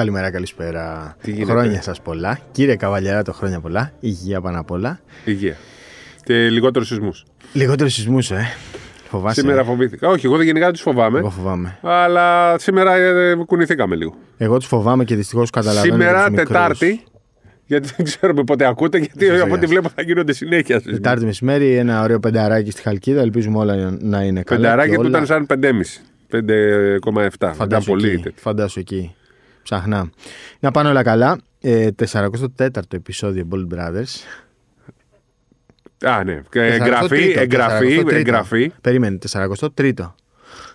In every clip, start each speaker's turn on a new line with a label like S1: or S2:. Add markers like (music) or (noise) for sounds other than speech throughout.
S1: Καλημέρα, καλησπέρα.
S2: Τι γίνεται;
S1: Χρόνια σας πολλά. Κύριε Καβαλιαράτο, χρόνια πολλά. Υγεία πάνω απ' όλα.
S2: Υγεία. Και λιγότερους σεισμούς.
S1: Λιγότερο σεισμούς, ε. Φοβάσαι.
S2: Σήμερα φοβήθηκα. Όχι, εγώ δεν γενικά τους φοβάμαι.
S1: Εγώ φοβάμαι.
S2: Αλλά σήμερα ε, κουνηθήκαμε λίγο.
S1: Εγώ τους φοβάμαι και δυστυχώς καταλαβαίνω.
S2: σήμερα
S1: τους μικρούς.
S2: Τετάρτη. Γιατί δεν ξέρουμε πότε ακούτε, γιατί
S1: Βεβαίως.
S2: από ό,τι βλέπω θα γίνονται συνέχεια. σεισμοί.
S1: Τετάρτη μεσημέρι, ένα ωραίο πενταράκι στη Χαλκίδα. Ελπίζουμε όλα να είναι καλά.
S2: Πενταράκι
S1: και
S2: του
S1: όλα-
S2: ήταν σαν 5,5. 5,7. Ήταν
S1: Φαντάσου
S2: πολύ.
S1: εκεί,
S2: τέτοιο.
S1: φαντάσου εκεί. Ψαχνά. Να πάνε όλα καλά. Ε, 44ο επεισόδιο Bold Brothers.
S2: Α, ναι. Και
S1: 43ο,
S2: Εγγραφή, εγγραφή,
S1: 43ο.
S2: εγγραφή.
S1: Περίμενε, 43ο.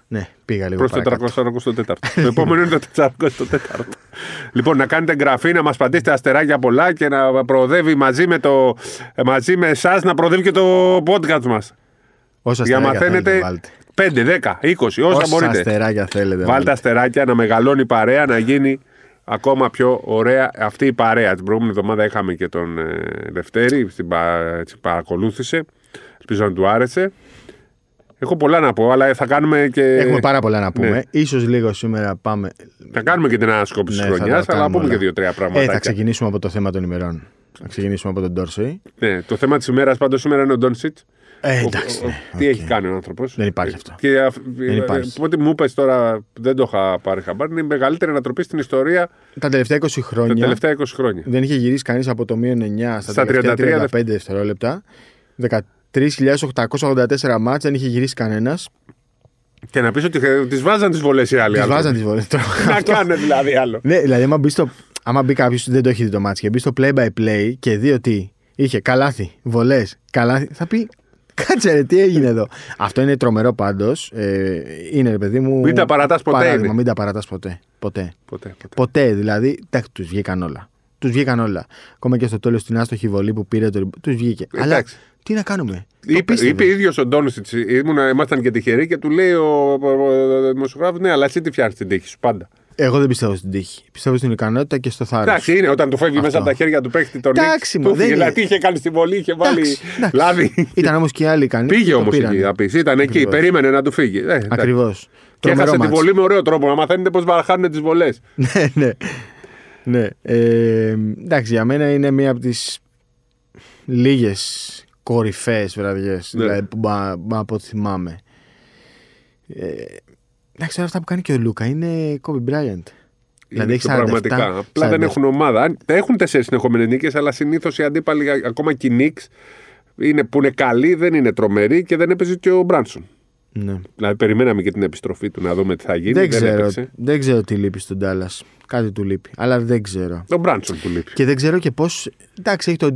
S1: Ναι, πήγα λίγο
S2: Προς το
S1: παρακάτω.
S2: 444. το (laughs) επόμενο είναι το 444. λοιπόν, να κάνετε εγγραφή, να μας πατήσετε αστεράκια πολλά και να προοδεύει μαζί με, το, μαζί με εσάς να προοδεύει και το podcast μας.
S1: Όσα
S2: Για να
S1: αστεράκια θέλετε,
S2: μαθαίνετε
S1: βάλτε.
S2: 5, 10, 20, όσα
S1: Όσα
S2: μπορείτε.
S1: αστεράκια θέλετε.
S2: Βάλτε αστεράκια να μεγαλώνει η παρέα, να γίνει ακόμα πιο ωραία αυτή η παρέα. Την προηγούμενη εβδομάδα είχαμε και τον ε, Δευτέρη, στην πα- έτσι, παρακολούθησε. Ελπίζω να του άρεσε. Έχω πολλά να πω, αλλά θα κάνουμε και.
S1: Έχουμε πάρα πολλά να πούμε.
S2: Ναι.
S1: Ίσως λίγο σήμερα πάμε.
S2: Θα κάνουμε και την ανασκόπηση
S1: Ναι,
S2: της
S1: θα
S2: χρονιάς,
S1: τα
S2: αλλά να
S1: κάνουμε
S2: πούμε και
S1: όλα.
S2: δύο-τρία
S1: Ε,
S2: πράγματα.
S1: θα ξεκινήσουμε από το θέμα των ημερών. Θα ξεκινήσουμε από τον Ντόρσεϊ.
S2: ναι, το θέμα της ημέρας πάντως σήμερα είναι ο Ντόντσιτς.
S1: Ε, εντάξει. ναι,
S2: Τι
S1: οκ.
S2: έχει κάνει ο άνθρωπος.
S1: Δεν υπάρχει αυτό.
S2: Και αφ-
S1: Δεν υπάρχει.
S2: ε, Ό,τι μου είπες τώρα, δεν το είχα πάρει χαμπάρι, είναι η μεγαλύτερη ανατροπή στην ιστορία
S1: Τα τελευταία 20
S2: τα
S1: χρόνια
S2: τελευταία 20 χρόνια.
S1: δεν είχε γυρίσει κανείς από το μείον 9 στα,
S2: Στα
S1: τελευταία
S2: 33
S1: 35 δευτερόλεπτα. 13.884 ματς δεν είχε γυρίσει κανένας.
S2: Και να πεις ότι τις βάζαν τις βολές οι άλλοι.
S1: Τις
S2: άνθρωποι.
S1: βάζαν τις βολές.
S2: Να κάνουν δηλαδή άλλο.
S1: Ναι, δηλαδή, άμα, μπεις στο, άμα μπει κάποιος που δεν το έχει δει το μάτς και μπει στο play by play και δει ότι είχε καλάθι, βολές, καλάθι, θα πει. Κάτσε ρε, τι έγινε εδώ. Αυτό είναι τρομερό πάντως. Ε, είναι ρε παιδί μου.
S2: Μην τα παρατάς ποτέ
S1: παράδειγμα,
S2: είναι.
S1: Μην τα παρατάς ποτέ. Ποτέ.
S2: Ποτέ, ποτέ.
S1: Ποτέ δηλαδή. Εντάξει, τους βγήκαν όλα. Τους βγήκαν όλα. Ακόμα και στο τέλος στην άστοχη βολή που πήρε το. Τους βγήκε. Αλλά
S2: Εντάξει.
S1: τι να κάνουμε. Το
S2: Είπε,
S1: πίστευε.
S2: είπε ίδιος ο Ντόνσιτ, ήμασταν και τυχεροί και του λέει ο, ο, ο δημοσιογράφος: Ναι, αλλά εσύ τι φτιάχνεις την τύχη σου πάντα.
S1: Εγώ δεν πιστεύω στην τύχη. Πιστεύω στην ικανότητα και στο θάρρος.
S2: Εντάξει, είναι όταν του φεύγει
S1: Αυτό.
S2: μέσα από τα χέρια του παίχτη τον
S1: Εντάξει,
S2: Νίξ,
S1: μα,
S2: του
S1: δεν
S2: φύγε,
S1: είναι.
S2: Δηλαδή είχε κάνει στη βολή, είχε βάλει
S1: Εντάξει, εντάξει.
S2: λάδι.
S1: Ήταν όμως και οι άλλοι ικανοί.
S2: Πήγε
S1: το
S2: όμως
S1: πήραν.
S2: εκεί, θα πεις. Ήταν εκεί,
S1: Ακριβώς.
S2: περίμενε να του φύγει. Ε, εντάξει.
S1: Ακριβώς.
S2: Και έχασε τη βολή με ωραίο τρόπο. Να μαθαίνετε πώς παραχάνουν τις βολές. (laughs)
S1: ναι, ναι. ναι. Ε, εντάξει, για μένα είναι μία από τις λίγες κορυφαίες βραδιές
S2: Ναι.
S1: δηλαδή, που μπα- μπα- από ό,τι θυμάμαι. Ε, εντάξει, όλα αυτά που κάνει και ο Λούκα είναι Kobe Bryant. Δηλαδή έχει 47,
S2: πραγματικά. Απλά δεν
S1: 47.
S2: έχουν ομάδα. Αν- Έχουν τέσσερις συνεχόμενες νίκες, αλλά συνήθως οι αντίπαλοι, ακόμα και οι Νίξ, είναι, που είναι καλοί, δεν είναι τρομεροί και δεν έπαιζε και ο Μπράνσον.
S1: Ναι.
S2: Δηλαδή, περιμέναμε και την επιστροφή του να δούμε τι θα γίνει.
S1: Δεν,
S2: Δεν,
S1: ξέρω,
S2: έπαιξε.
S1: δεν ξέρω τι λείπει στον Τάλλας. Κάτι του λείπει. Αλλά δεν ξέρω.
S2: Τον Μπράνσον που λείπει.
S1: Και δεν ξέρω και πώ. Εντάξει, έχει τον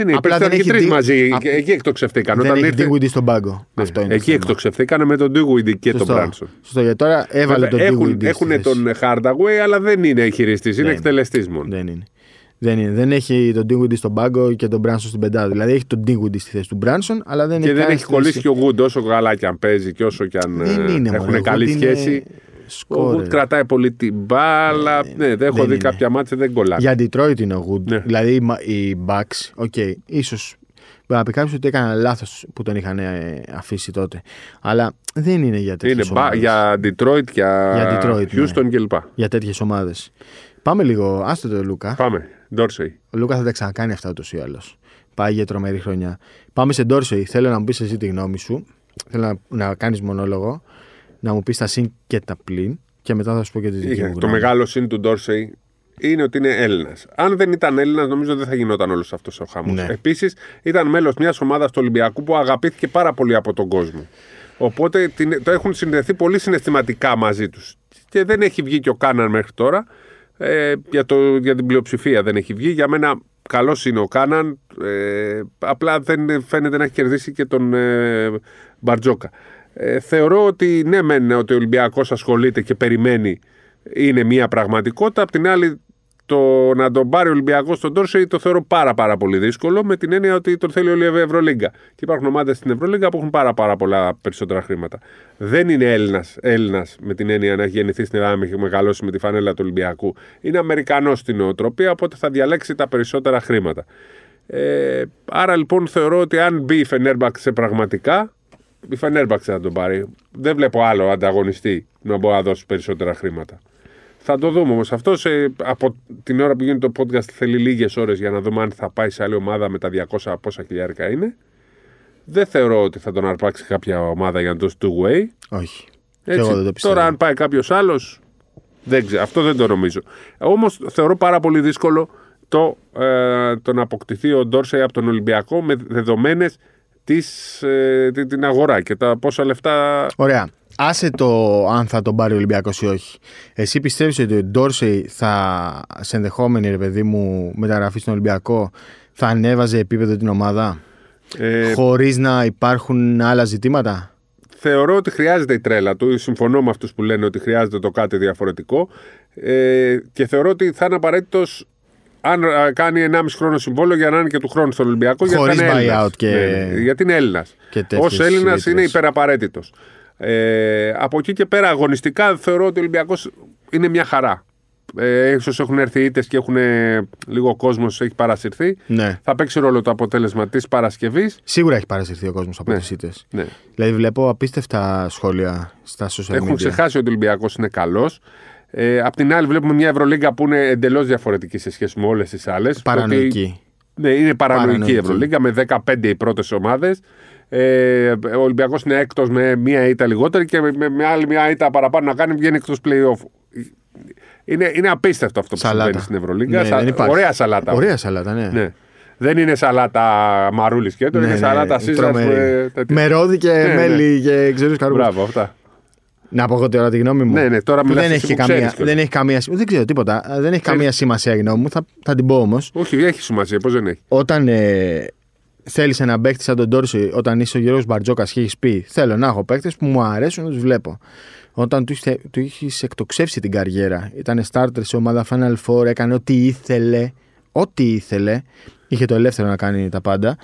S1: Dinwiddie.
S2: Είναι,
S1: Απλά
S2: υπήρξαν
S1: δεν
S2: και
S1: έχει
S2: τρεις
S1: δει-
S2: μαζί.
S1: Α-
S2: και Εκεί εκτοξευθήκαν.
S1: Δεν
S2: Όταν
S1: έχει
S2: ήρθε...
S1: Dinwiddie στον πάγκο.
S2: Ναι,
S1: Αυτό είναι.
S2: εκεί
S1: το θέμα.
S2: εκτοξευθήκαν με τον Dewey και τον
S1: Σωστό.
S2: Μπράνσον.
S1: Σωστό, γιατί τώρα έβαλε τον
S2: έχουν
S1: Dinwiddie στη
S2: έχουν
S1: θέση.
S2: τον Hardaway, αλλά δεν είναι χειριστή, είναι
S1: Δεν.
S2: εκτελεστής μόνο.
S1: Δεν είναι. Δεν, είναι. δεν έχει τον Dinwiddie στον πάγκο και τον Branson στην πεντάδα. Δηλαδή έχει τον Dinwiddie στη θέση του Branson, αλλά δεν
S2: Και
S1: έχει
S2: δεν
S1: κανένα
S2: έχει
S1: στη
S2: κολλήσει
S1: θέση-
S2: και ο Wood όσο καλά και αν παίζει και όσο και αν
S1: Δεν
S2: ε,
S1: είναι,
S2: έχουν
S1: μωρέ, ο
S2: καλή
S1: Wood είναι
S2: σχέση. Ο
S1: σκόρερ.
S2: Wood κρατάει πολύ την μπάλα. Ναι, δεν έχω
S1: δεν
S2: δει
S1: είναι.
S2: κάποια μάτια δεν κολλάει.
S1: Για Detroit είναι ο Wood.
S2: Ναι.
S1: Δηλαδή οι μα- οι Bucks, OK, ίσως μπορεί να πει κάποιο ότι έκαναν λάθος που τον είχαν ε, αφήσει τότε. Αλλά δεν είναι για τέτοιες
S2: Είναι μπα-
S1: ομάδες.
S2: για Detroit, για,
S1: Για Detroit, ναι.
S2: Houston κλπ.
S1: Για τέτοιες ομάδες. Πάμε λίγο, άστο το Λούκα.
S2: Πάμε. Ντόρσεϊ.
S1: Ο Λούκα θα τα ξανακάνει αυτά ούτως ή άλλως. Πάει για τρομερή χρονιά. Πάμε σε Ντόρσεϊ. Θέλω να μου πεις εσύ τη γνώμη σου. Θέλω να, να κάνεις μονόλογο. Να μου πεις τα συν και τα πλην. Και μετά θα σου πω και τη δική
S2: Είχε-
S1: μου
S2: Το
S1: γνώμη.
S2: μεγάλο συν του Ντόρσεϊ είναι ότι είναι Έλληνας. Αν δεν ήταν Έλληνας, νομίζω δεν θα γινόταν όλος αυτός ο χαμός.
S1: Ναι.
S2: Επίσης, ήταν μέλος μιας ομάδας του Ολυμπιακού που αγαπήθηκε πάρα πολύ από τον κόσμο. Οπότε την- το έχουν συνδεθεί πολύ συναισθηματικά μαζί τους. Και δεν έχει βγει και ο Κάναν μέχρι τώρα. Ε, για, το, για την πλειοψηφία δεν έχει βγει. Για μένα καλός είναι ο Κάναν. Ε, απλά δεν φαίνεται να έχει κερδίσει και τον ε, Μπαρτζόκα. Ε, θεωρώ ότι ναι, μεν ότι ο Ολυμπιακός ασχολείται και περιμένει είναι μια πραγματικότητα. Απ' την άλλη, το να τον πάρει ο Ολυμπιακός στον Τόρσεϊ το θεωρώ πάρα, πάρα πολύ δύσκολο με την έννοια ότι τον θέλει όλη η Ευρωλίγκα. Και υπάρχουν ομάδες στην Ευρωλίγκα που έχουν πάρα, πάρα πολλά περισσότερα χρήματα. Δεν είναι Έλληνας Έλληνας, με την έννοια να έχει γεννηθεί στην Ελλάδα, να έχει μεγαλώσει με τη φανέλα του Ολυμπιακού. Είναι Αμερικανός στην νοοτροπία, οπότε θα διαλέξει τα περισσότερα χρήματα. Ε, άρα λοιπόν θεωρώ ότι αν μπει η Φενέρμπαξ πραγματικά, η Φενέρμπαξ θα τον πάρει. Δεν βλέπω άλλο ανταγωνιστή να μπορεί να δώσει περισσότερα χρήματα. Θα το δούμε όμως. Αυτός από την ώρα που γίνεται το podcast θέλει λίγες ώρες για να δούμε αν θα πάει σε άλλη ομάδα με τα 200 πόσα χιλιάρικα είναι. Δεν θεωρώ ότι θα τον αρπάξει κάποια ομάδα για να δώσει two way.
S1: Όχι.
S2: Έτσι.
S1: εγώ δεν το πιστεύω.
S2: Τώρα, αν πάει κάποιος άλλος, δεν ξέρω. Αυτό δεν το νομίζω. Όμως θεωρώ πάρα πολύ δύσκολο το, ε, το να αποκτηθεί ο Ντόρσεϊ από τον Ολυμπιακό με δεδομένες ε, την, την αγορά και τα πόσα λεφτά.
S1: Ωραία. Άσε το αν θα τον πάρει ο Ολυμπιακός ή όχι. Εσύ πιστεύεις ότι ο Ντόρσεϊ θα σε ενδεχόμενη ρε παιδί μου μεταγραφή στον Ολυμπιακό θα ανέβαζε επίπεδο την ομάδα
S2: Ε,
S1: χωρίς να υπάρχουν άλλα ζητήματα;
S2: θεωρώ ότι χρειάζεται η τρέλα του. Συμφωνώ με αυτούς που λένε ότι χρειάζεται το κάτι διαφορετικό. Ε, και θεωρώ ότι θα είναι απαραίτητος αν α, κάνει 1,5 χρόνο συμβόλαιο για να είναι και του χρόνου στον Ολυμπιακό. γιατί
S1: Χωρίς
S2: θα είναι Έλληνας.
S1: buyout και-
S2: Ναι, ναι, γιατί είναι Έλληνας.
S1: και τέτοιες
S2: Ω Έλληνας
S1: ρήτρες.
S2: είναι υπεραπαραίτητος. Ε, από εκεί και πέρα, αγωνιστικά θεωρώ ότι ο Ολυμπιακός είναι μια χαρά. Ε, ίσως έχουν έρθει ήττες και έχουν ε, λίγο κόσμος έχει παρασυρθεί.
S1: Ναι.
S2: Θα παίξει ρόλο το αποτέλεσμα της Παρασκευής.
S1: Σίγουρα έχει παρασυρθεί ο κόσμος από
S2: Ναι.
S1: τις ήττες.
S2: Ναι.
S1: Δηλαδή βλέπω απίστευτα σχόλια στα social
S2: Έχουν
S1: media.
S2: ξεχάσει ότι ο Ολυμπιακός είναι καλός. Ε, απ' την άλλη, βλέπουμε μια Ευρωλίγκα που είναι εντελώς διαφορετική σε σχέση με όλες τις άλλες.
S1: Παρανοϊκή.
S2: Ναι, είναι παρανοϊκή η
S1: Παρανοϊκή.
S2: Ευρωλίγκα με 15 οι πρώτες ομάδες. Ε, ο Ολυμπιακός είναι έκτος με μία ήττα λιγότερη και με, με άλλη μία ήττα παραπάνω να κάνει βγαίνει εκτός playoff. Είναι, είναι απίστευτο αυτό που
S1: Σαλάτα.
S2: συμβαίνει στην Ευρωλίγκα.
S1: Ναι,
S2: Σα-
S1: δεν υπάρχει.
S2: Ωραία σαλάτα.
S1: Ωραία σαλάτα, ναι.
S2: Ναι. Δεν είναι σαλάτα μαρούλης και
S1: Ναι,
S2: είναι
S1: ναι,
S2: σαλάτα Σίζαρς.
S1: τρομερή. Με ρόδι και
S2: ναι.
S1: μέλι και ξερούς καρπούς.
S2: Μπράβο, αυτά.
S1: Να πω εγώ τώρα τη γνώμη μου.
S2: Ναι, ναι, τώρα
S1: Που
S2: μιλάς
S1: δεν
S2: εσύ
S1: έχει,
S2: που
S1: καμία,
S2: ξέρεις κιόλας.
S1: δεν έχει καμία σημασία. Δεν ξέρω τίποτα. Δεν έχει καμία σημασία η γνώμη μου. Θα, θα την πω όμως.
S2: Όχι, έχει σημασία, πώς δεν έχει.
S1: Όταν ε, θέλεις ένα παίκτη σαν τον Τόρση, όταν είσαι ο Γιώργο Μπαρτζόκας και έχεις πει Θέλω να έχω παίκτες που μου αρέσουν να τους βλέπω. Όταν του, είχε- του έχει εκτοξεύσει την καριέρα, ήταν starter σε ομάδα Final Four, έκανε ό,τι ήθελε. Ό,τι ήθελε. Είχε το ελεύθερο να κάνει τα πάντα.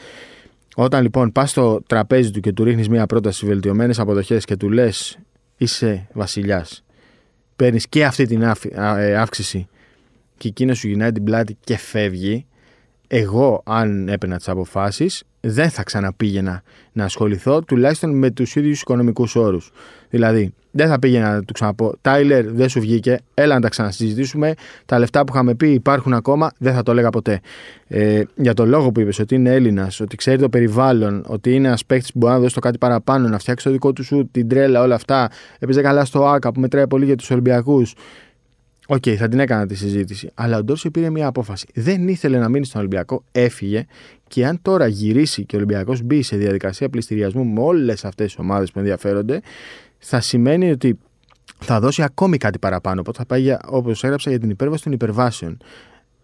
S1: Όταν λοιπόν πας στο τραπέζι του και του ρίχνεις μια πρόταση βελτιωμένες αποδοχές και του λες είσαι βασιλιάς, παίρνεις και αυτή την άφη- α- ε, αύξηση. Και εκείνο σου γυρνάει την πλάτη και φεύγει, εγώ αν έπαιρνα τις αποφάσεις, δεν θα ξαναπήγαινα να ασχοληθώ τουλάχιστον με τους ίδιους οικονομικούς όρους. Δηλαδή, δεν θα πήγαινα να του ξαναπώ Τάιλερ, δεν σου βγήκε, έλα να τα ξανασυζητήσουμε. Τα λεφτά που είχαμε πει υπάρχουν ακόμα, δεν θα το έλεγα ποτέ. Ε, για τον λόγο που είπες ότι είναι Έλληνας, ότι ξέρει το περιβάλλον, ότι είναι ένας παίκτης που μπορεί να δώσει το κάτι παραπάνω, να φτιάξει το δικό του σου, την τρέλα, όλα αυτά. Έπαιζε καλά στο ΟΑΚΑ που μετράει πολύ για τους Ολυμπιακούς. Οκ, θα την έκανα τη συζήτηση. Αλλά ο Ντόρσεϊ πήρε μια απόφαση. Δεν ήθελε να μείνει στον Ολυμπιακό, έφυγε. Και αν τώρα γυρίσει και ο Ολυμπιακός μπει σε διαδικασία πλειστηριασμού με όλες αυτές τις ομάδες που ενδιαφέρονται, θα σημαίνει ότι θα δώσει ακόμη κάτι παραπάνω. Οπότε θα πάει, όπως έγραψα, για την υπέρβαση των υπερβάσεων.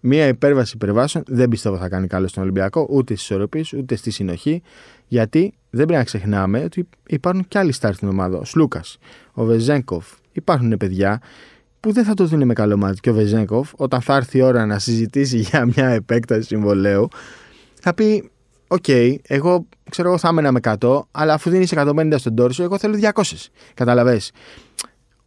S1: Μία υπέρβαση υπερβάσεων δεν πιστεύω θα κάνει καλό στον Ολυμπιακό, ούτε στις ισορροπίες, ούτε στη συνοχή. Γιατί δεν πρέπει να ξεχνάμε ότι υπάρχουν και άλλοι σταρ στην ομάδα. Ο Σλούκας, ο Βεζένκοφ. Υπάρχουν παιδιά που δεν θα το δουν με καλό μάτι. Και ο Βεζένκοφ, όταν θα έρθει η ώρα να συζητήσει (laughs) για μια επέκταση συμβολαίου, θα πει: Οκ, εγώ ξέρω εγώ θα έμενα με 100, αλλά αφού δίνει 150 στον Ντόρσεϊ, εγώ θέλω 200. Κατάλαβες.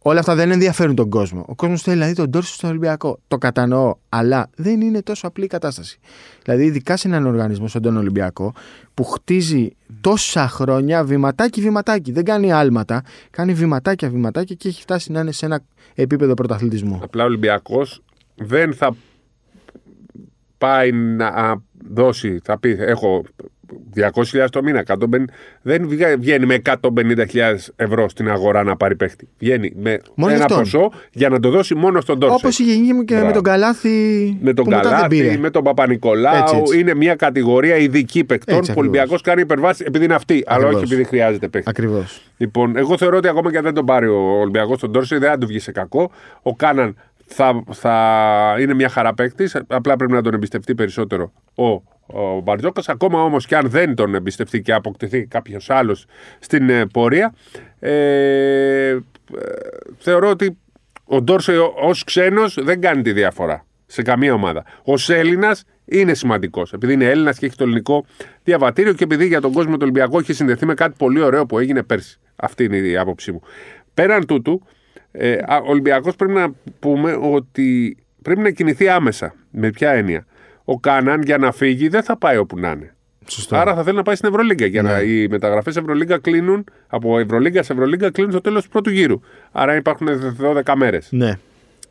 S1: Όλα αυτά δεν ενδιαφέρουν τον κόσμο. Ο κόσμος θέλει να δει τον Ντόρσεϊ στον Ολυμπιακό. Το κατανοώ, αλλά δεν είναι τόσο απλή η κατάσταση. Δηλαδή, ειδικά σε έναν οργανισμό σαν τον Ολυμπιακό, που χτίζει τόσα χρόνια βηματάκι-βηματάκι. Δεν κάνει άλματα, κάνει βηματάκια-βηματάκια και έχει φτάσει να είναι σε ένα επίπεδο πρωταθλητισμού.
S2: Απλά ο Ολυμπιακός δεν θα πάει να δώσει, θα πει έχω 200.000 το μήνα, 150, δεν βγα- βγαίνει με 150.000 ευρώ στην αγορά να πάρει παίχτη. Βγαίνει με
S1: Μόνο
S2: ένα
S1: αυτόν;
S2: ποσό για να το δώσει μόνο στον Τόρσεϊ.
S1: Όπως είχε γίνει και
S2: Μπράβο.
S1: με τον Καλάθι.
S2: με τον
S1: που μετά δεν πήρε.
S2: Καλάτη, με τον Παπα-Νικολάου.
S1: Έτσι, έτσι.
S2: Είναι μια κατηγορία ειδική παικτών
S1: Έτσι,
S2: που ο Ολυμπιακός κάνει υπερβάσεις επειδή είναι αυτή, αλλά
S1: Ακριβώς.
S2: όχι επειδή χρειάζεται παίχτη.
S1: Ακριβώς.
S2: Λοιπόν, εγώ θεωρώ ότι ακόμα και αν δεν τον πάρει ο Ολυμπιακός τον Τόρσεϊ, δεν θα του βγει σε κακό. Ο Κάναν θα, θα είναι μια χαρά παίκτης. Απλά πρέπει να τον εμπιστευτεί περισσότερο ο, ο Μπαρτζόκα. Ακόμα όμως και αν δεν τον εμπιστευτεί και αποκτηθεί κάποιος άλλος στην ε, πορεία, ε, ε, θεωρώ ότι ο Ντόρσεϊ ως ξένος δεν κάνει τη διαφορά σε καμία ομάδα. Ω Έλληνας είναι σημαντικός. Επειδή είναι Έλληνας και έχει το ελληνικό διαβατήριο και επειδή για τον κόσμο του Ολυμπιακού έχει συνδεθεί με κάτι πολύ ωραίο που έγινε πέρσι. Αυτή είναι η άποψή μου. Πέραν τούτου, ε, α, ο Ολυμπιακός πρέπει να πούμε ότι πρέπει να κινηθεί άμεσα. Με ποια έννοια; Ο Κάναν για να φύγει δεν θα πάει όπου να είναι.
S1: Σωστό.
S2: Άρα θα θέλει να πάει στην Ευρωλίγκα. Για να,
S1: Ναι.
S2: οι μεταγραφές Ευρωλίγκα κλείνουν, από Ευρωλίγκα σε Ευρωλίγκα κλείνουν στο τέλος του πρώτου γύρου. Άρα υπάρχουν 12 μέρες.
S1: Ναι.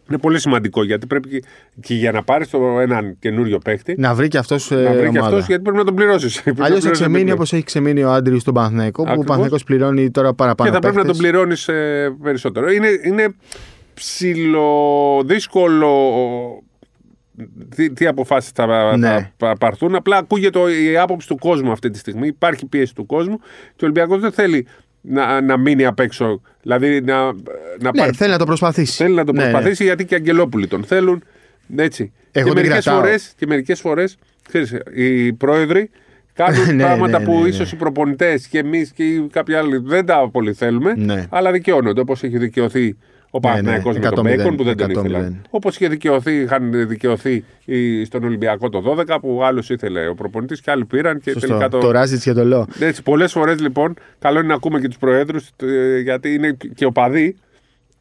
S2: Είναι πολύ σημαντικό γιατί πρέπει και, και για να πάρεις έναν καινούριο παίχτη.
S1: Να βρει και αυτός.
S2: να βρει και αυτός γιατί πρέπει να τον πληρώσεις. (laughs)
S1: Αλλιώς θα ξεμείνει όπως έχει ξεμείνει ο Άντριου στον Παναθναϊκό, που ο Παναθναϊκό πληρώνει τώρα παραπάνω.
S2: Και θα πρέπει να τον πληρώνεις ε, περισσότερο. Είναι, είναι ψηλοδύσκολο τι, τι αποφάσεις θα, ναι. θα πάρθουν. Απλά ακούγεται η άποψη του κόσμου αυτή τη στιγμή. Υπάρχει πίεση του κόσμου και ο Ολυμπιακός δεν θέλει να, να μείνει απ' έξω. Δηλαδή να, να
S1: ναι, πάρει... θέλει να το προσπαθήσει.
S2: Θέλει να το ναι, προσπαθήσει ναι. γιατί και οι Αγγελόπουλοι τον θέλουν. Έτσι.
S1: Εγώ
S2: και, μερικές φορές, και μερικές φορές οι πρόεδροι κάνουν (laughs) ναι, πράγματα που ίσως οι προπονητές και εμείς και κάποιοι άλλοι δεν τα πολύ θέλουμε, αλλά δικαιώνονται όπως έχει δικαιωθεί ο Παναθυναϊκό ναι, ναι, με τον Μπέικον που δεν τον ήθελε. Όπως είχε δικαιωθεί, είχαν δικαιωθεί στον Ολυμπιακό το 12 που άλλος ήθελε ο προπονητής και άλλοι πήραν. Και
S1: Σωστό. τελικά το. Το Ράζιτς και το Λό.
S2: Έτσι, πολλές φορές λοιπόν, καλό είναι να ακούμε και τους προέδρους ε, γιατί είναι και οπαδοί.